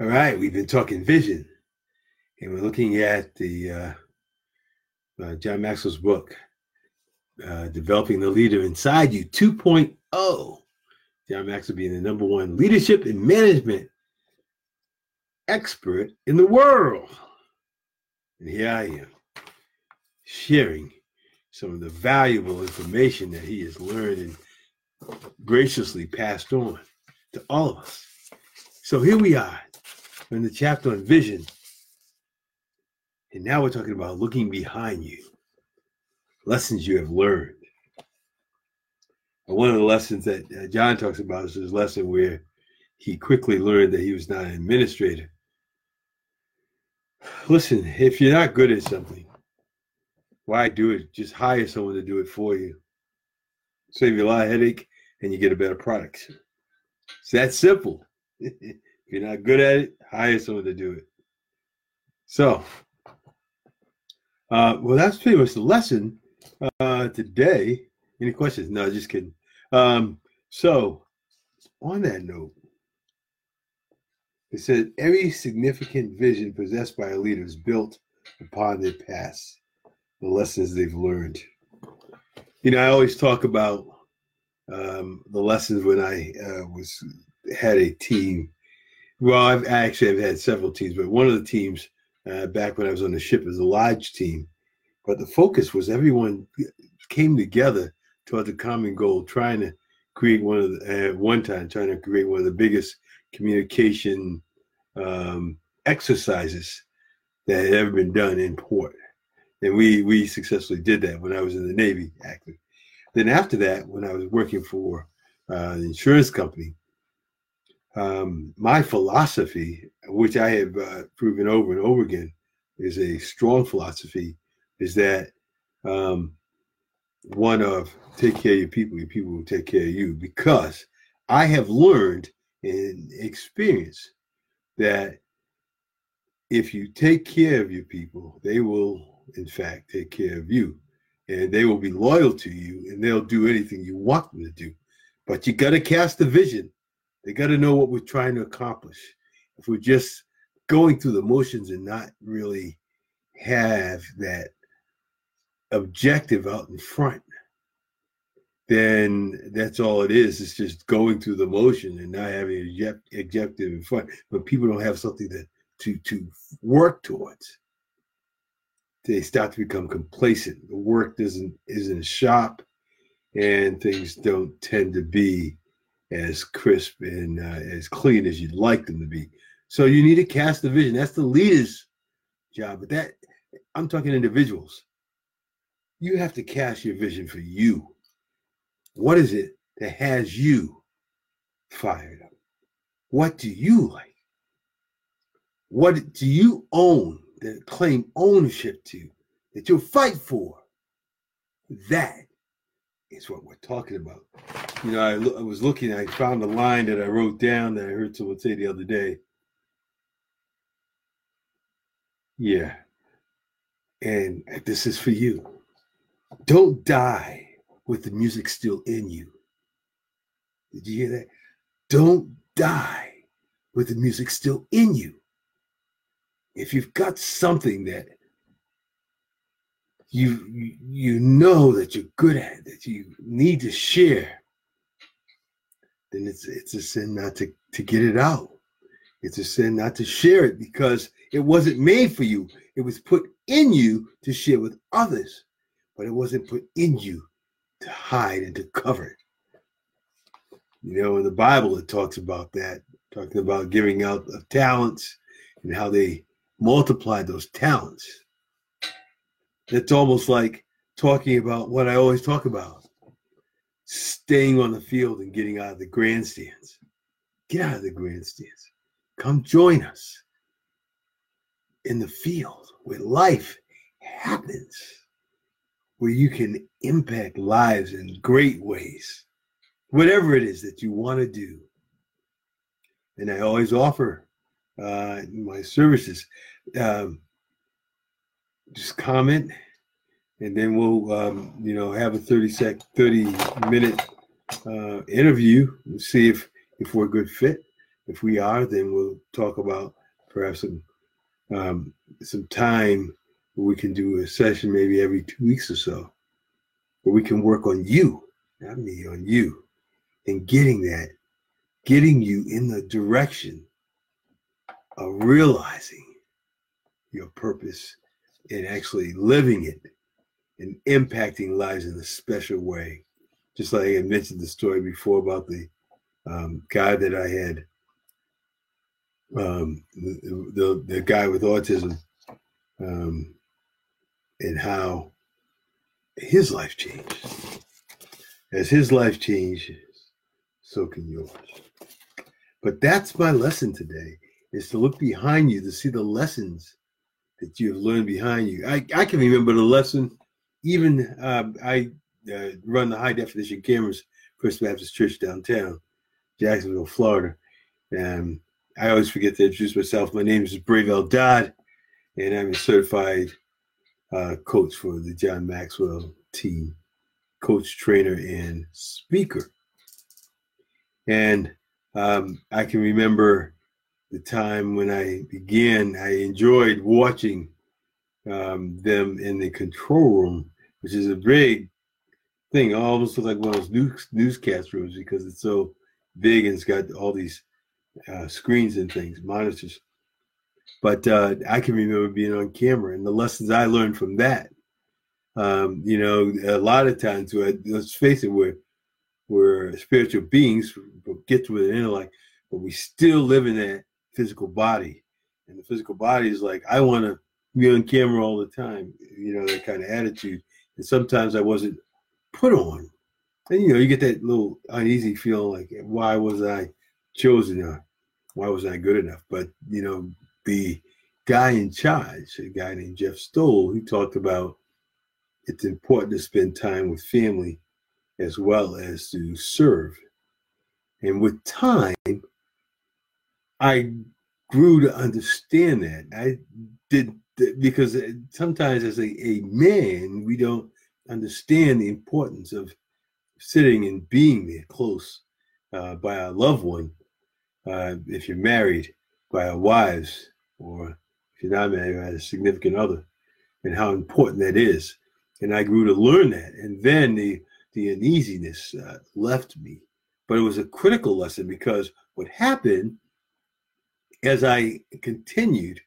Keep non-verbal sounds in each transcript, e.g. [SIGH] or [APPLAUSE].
All right, we've been talking vision, and we're looking at the uh, uh, John Maxwell's book, uh, Developing the Leader Inside You 2.0. John Maxwell being the number one leadership and management expert in the world. And here I am, sharing some of the valuable information that he has learned and graciously passed on to all of us. So here we are in the chapter on vision. And now we're talking about looking behind you, lessons you have learned. And one of the lessons that John talks about is his lesson where he quickly learned that he was not an administrator. Listen, if you're not good at something, why do it? Just hire someone to do it for you. Save you a lot of headache and you get a better product. It's that simple. [LAUGHS] you're not good at it, hire someone to do it. So, uh, well, that's pretty much the lesson uh, today. Any questions? No, just kidding. Um, so, on that note, it said every significant vision possessed by a leader is built upon their past, the lessons they've learned. You know, I always talk about um, the lessons when I uh, was had a team. Well, I've actually I've had several teams, but one of the teams uh, back when I was on the ship was a lodge team. But the focus was everyone came together toward the common goal, trying to create one of the, at one time trying to create one of the biggest communication um, exercises that had ever been done in port. And we we successfully did that when I was in the Navy, actually. Then after that, when I was working for uh, the insurance company, um, my philosophy, which I have uh, proven over and over again, is a strong philosophy, is that um, one of take care of your people, your people will take care of you. Because I have learned in experience that if you take care of your people, they will, in fact, take care of you and they will be loyal to you and they'll do anything you want them to do. But you got to cast the vision. They got to know what we're trying to accomplish. If we're just going through the motions and not really have that objective out in front, then that's all it is. It's just going through the motion and not having an objective in front. But people don't have something to to to work towards they start to become complacent. The work doesn't isn't sharp, and things don't tend to be as crisp and uh, as clean as you'd like them to be. So you need to cast the vision. That's the leader's job. But that I'm talking individuals. You have to cast your vision for you. What is it that has you fired up? What do you like? What do you own? that claim ownership to, that you'll fight for. That is what we're talking about. You know, I, I was looking, I found a line that I wrote down that I heard someone say the other day. Yeah. And this is for you. Don't die with the music still in you. Did you hear that? Don't die with the music still in you if you've got something that you you know that you're good at that you need to share then it's it's a sin not to to get it out. It's a sin not to share it because it wasn't made for you. It was put in you to share with others but it wasn't put in you to hide and to cover it. You know in the bible it talks about that talking about giving out of talents and how they multiplied those talents. It's almost like talking about what I always talk about staying on the field and getting out of the grandstands. Get out of the grandstands. Come join us in the field where life happens, where you can impact lives in great ways, whatever it is that you want to do. And I always offer uh, my services um, just comment and then we'll um, you know have a 30 sec 30 minute uh, interview and see if if we're a good fit. If we are, then we'll talk about perhaps some um, some time where we can do a session maybe every two weeks or so, where we can work on you, not me, on you, and getting that, getting you in the direction of realizing your purpose and actually living it and impacting lives in a special way. Just like I mentioned the story before about the um, guy that I had, um, the, the, the guy with autism, um, and how his life changed. As his life changes, so can yours. But that's my lesson today is to look behind you to see the lessons that you have learned behind you. I, I can remember the lesson, even uh, I uh, run the high definition cameras, First Baptist Church downtown, Jacksonville, Florida. And I always forget to introduce myself. My name is Bravel Dodd, and I'm a certified uh, coach for the John Maxwell team, coach, trainer, and speaker. And um, I can remember the time when I began, I enjoyed watching um, them in the control room, which is a big thing, almost like one of those news, newscast rooms because it's so big and it's got all these uh, screens and things, monitors. But uh, I can remember being on camera and the lessons I learned from that. Um, you know, a lot of times, let's face it, we're, we're spiritual beings, get to an intellect, but we still live in that physical body. And the physical body is like, I want to be on camera all the time, you know, that kind of attitude. And sometimes I wasn't put on. And, you know, you get that little uneasy feeling like, why was I chosen or why was I good enough? But, you know, the guy in charge, a guy named Jeff Stoll, he talked about it's important to spend time with family as well as to serve. And with time, I grew to understand that. I did because sometimes as a, a man, we don't understand the importance of sitting and being there close uh, by a loved one. Uh, if you're married, by our wives, or if you're not married, by a significant other, and how important that is. And I grew to learn that. And then the the uneasiness uh, left me. But it was a critical lesson because what happened as I continued,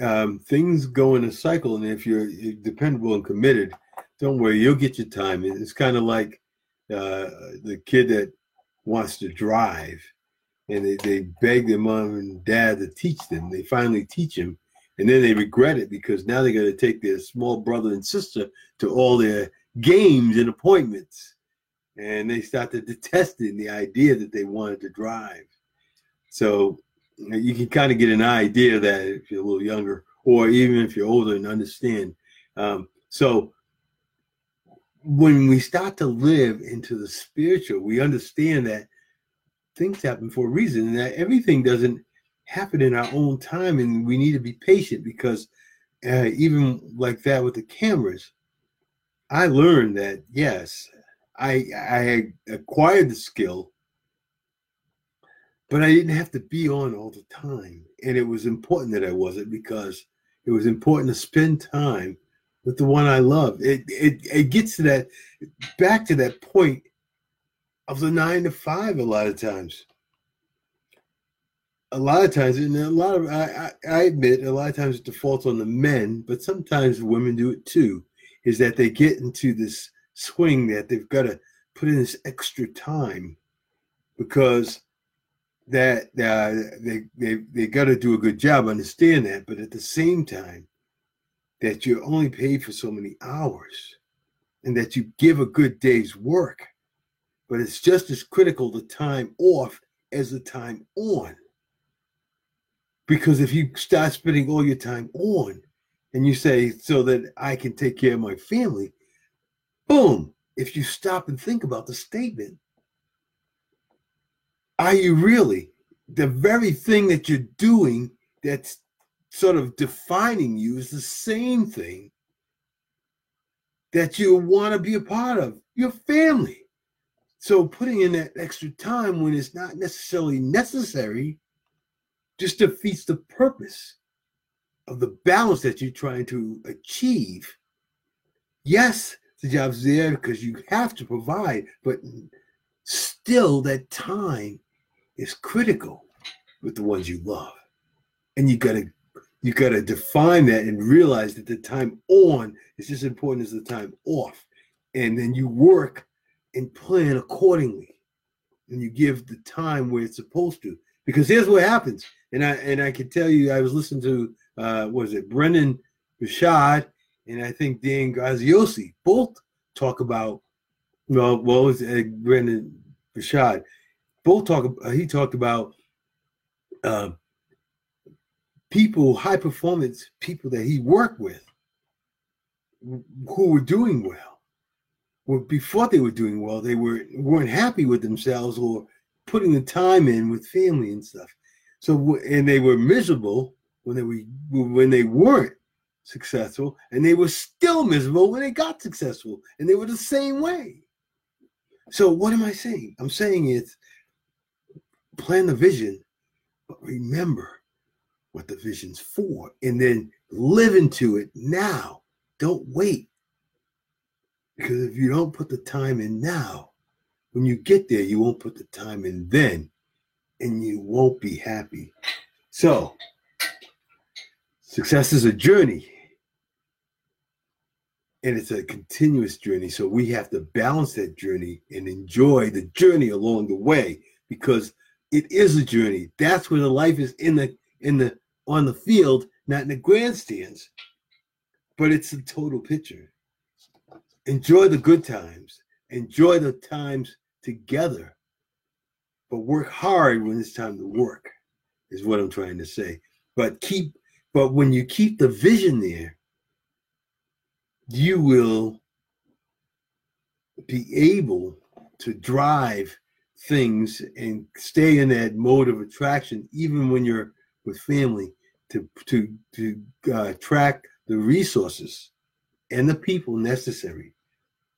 um, things go in a cycle, and if you're dependable and committed, don't worry, you'll get your time. It's kind of like uh, the kid that wants to drive, and they, they beg their mom and dad to teach them. They finally teach them, and then they regret it because now they got to take their small brother and sister to all their games and appointments, and they start to detesting the idea that they wanted to drive. So you can kind of get an idea that if you're a little younger or even if you're older and understand. Um, so when we start to live into the spiritual, we understand that things happen for a reason and that everything doesn't happen in our own time. And we need to be patient because uh, even like that with the cameras, I learned that yes, I I acquired the skill but I didn't have to be on all the time. And it was important that I wasn't because it was important to spend time with the one I love. It, it, it gets to that, back to that point of the nine to five a lot of times. A lot of times, and a lot of, I, I, I admit, a lot of times it defaults on the men, but sometimes women do it too, is that they get into this swing that they've got to put in this extra time because that uh, they they they got to do a good job. Understand that, but at the same time, that you're only paid for so many hours, and that you give a good day's work, but it's just as critical the time off as the time on. Because if you start spending all your time on, and you say so that I can take care of my family, boom. If you stop and think about the statement, are you really? The very thing that you're doing that's sort of defining you is the same thing that you want to be a part of your family. So putting in that extra time when it's not necessarily necessary just defeats the purpose of the balance that you're trying to achieve. Yes, the job's there because you have to provide, but still that time is critical with the ones you love. And you gotta you gotta define that and realize that the time on is as important as the time off. And then you work and plan accordingly. And you give the time where it's supposed to. Because here's what happens. And I and I can tell you, I was listening to uh was it Brendon Burchard and I think Dean Graziosi both talk about well, well, was uh, Brendon Burchard both talk. He talked about uh, people, high performance people that he worked with, who were doing well. Well, before they were doing well, they were weren't happy with themselves or putting the time in with family and stuff. So, and they were miserable when they were when they weren't successful, and they were still miserable when they got successful, and they were the same way. So, what am I saying? I'm saying it's plan the vision, but remember what the vision's for, and then live into it now. Don't wait. Because if you don't put the time in now, when you get there, you won't put the time in then, and you won't be happy. So, success is a journey, and it's a continuous journey. So, we have to balance that journey and enjoy the journey along the way because it is a journey. That's where the life is in the in the on the field, not in the grandstands. But it's the total picture. Enjoy the good times. Enjoy the times together. But work hard when it's time to work, is what I'm trying to say. But keep but when you keep the vision there, you will be able to drive things and stay in that mode of attraction even when you're with family to to to uh, track the resources and the people necessary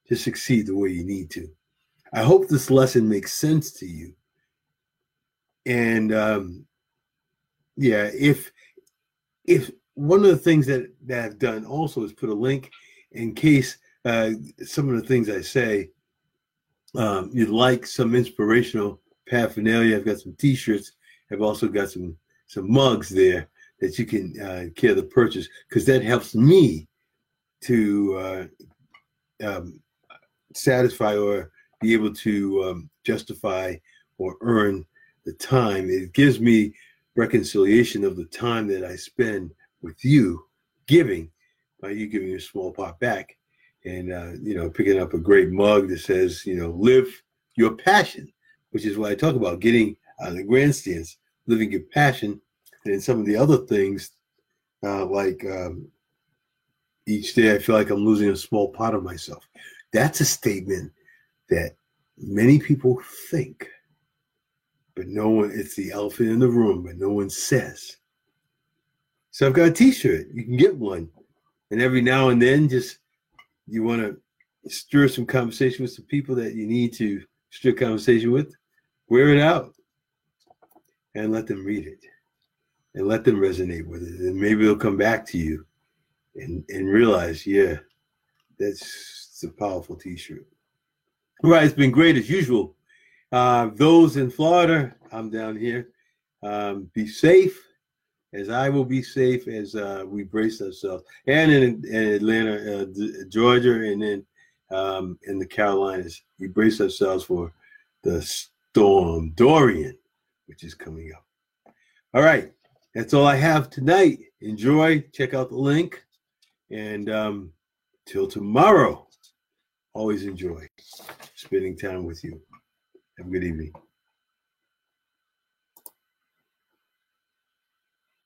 to succeed the way you need to. I hope this lesson makes sense to you. And um yeah if if one of the things that that i've done also is put a link in case uh some of the things i say um, you'd like some inspirational paraphernalia, I've got some T-shirts. I've also got some some mugs there that you can uh, care to purchase because that helps me to uh, um, satisfy or be able to um, justify or earn the time. It gives me reconciliation of the time that I spend with you giving by you giving a small part back and uh, you know picking up a great mug that says you know live your passion which is what i talk about getting out of the grandstands living your passion. And some of the other things uh, like um, each day i feel like i'm losing a small part of myself. That's a statement that many people think but no one it's the elephant in the room but no one says. So i've got a t-shirt. You can get one. And every now and then just you want to stir some conversation with some people that you need to stir conversation with, wear it out and let them read it and let them resonate with it. And maybe they'll come back to you and, and realize, yeah, that's a powerful t shirt. Right, it's been great as usual. Uh, those in Florida, I'm down here. Um, be safe as I will be safe as uh, we brace ourselves, and in, in Atlanta, uh, Georgia, and then um, in the Carolinas, we brace ourselves for the storm Dorian, which is coming up. All right, that's all I have tonight. Enjoy. Check out the link, and um, till tomorrow, always enjoy spending time with you. Have a good evening.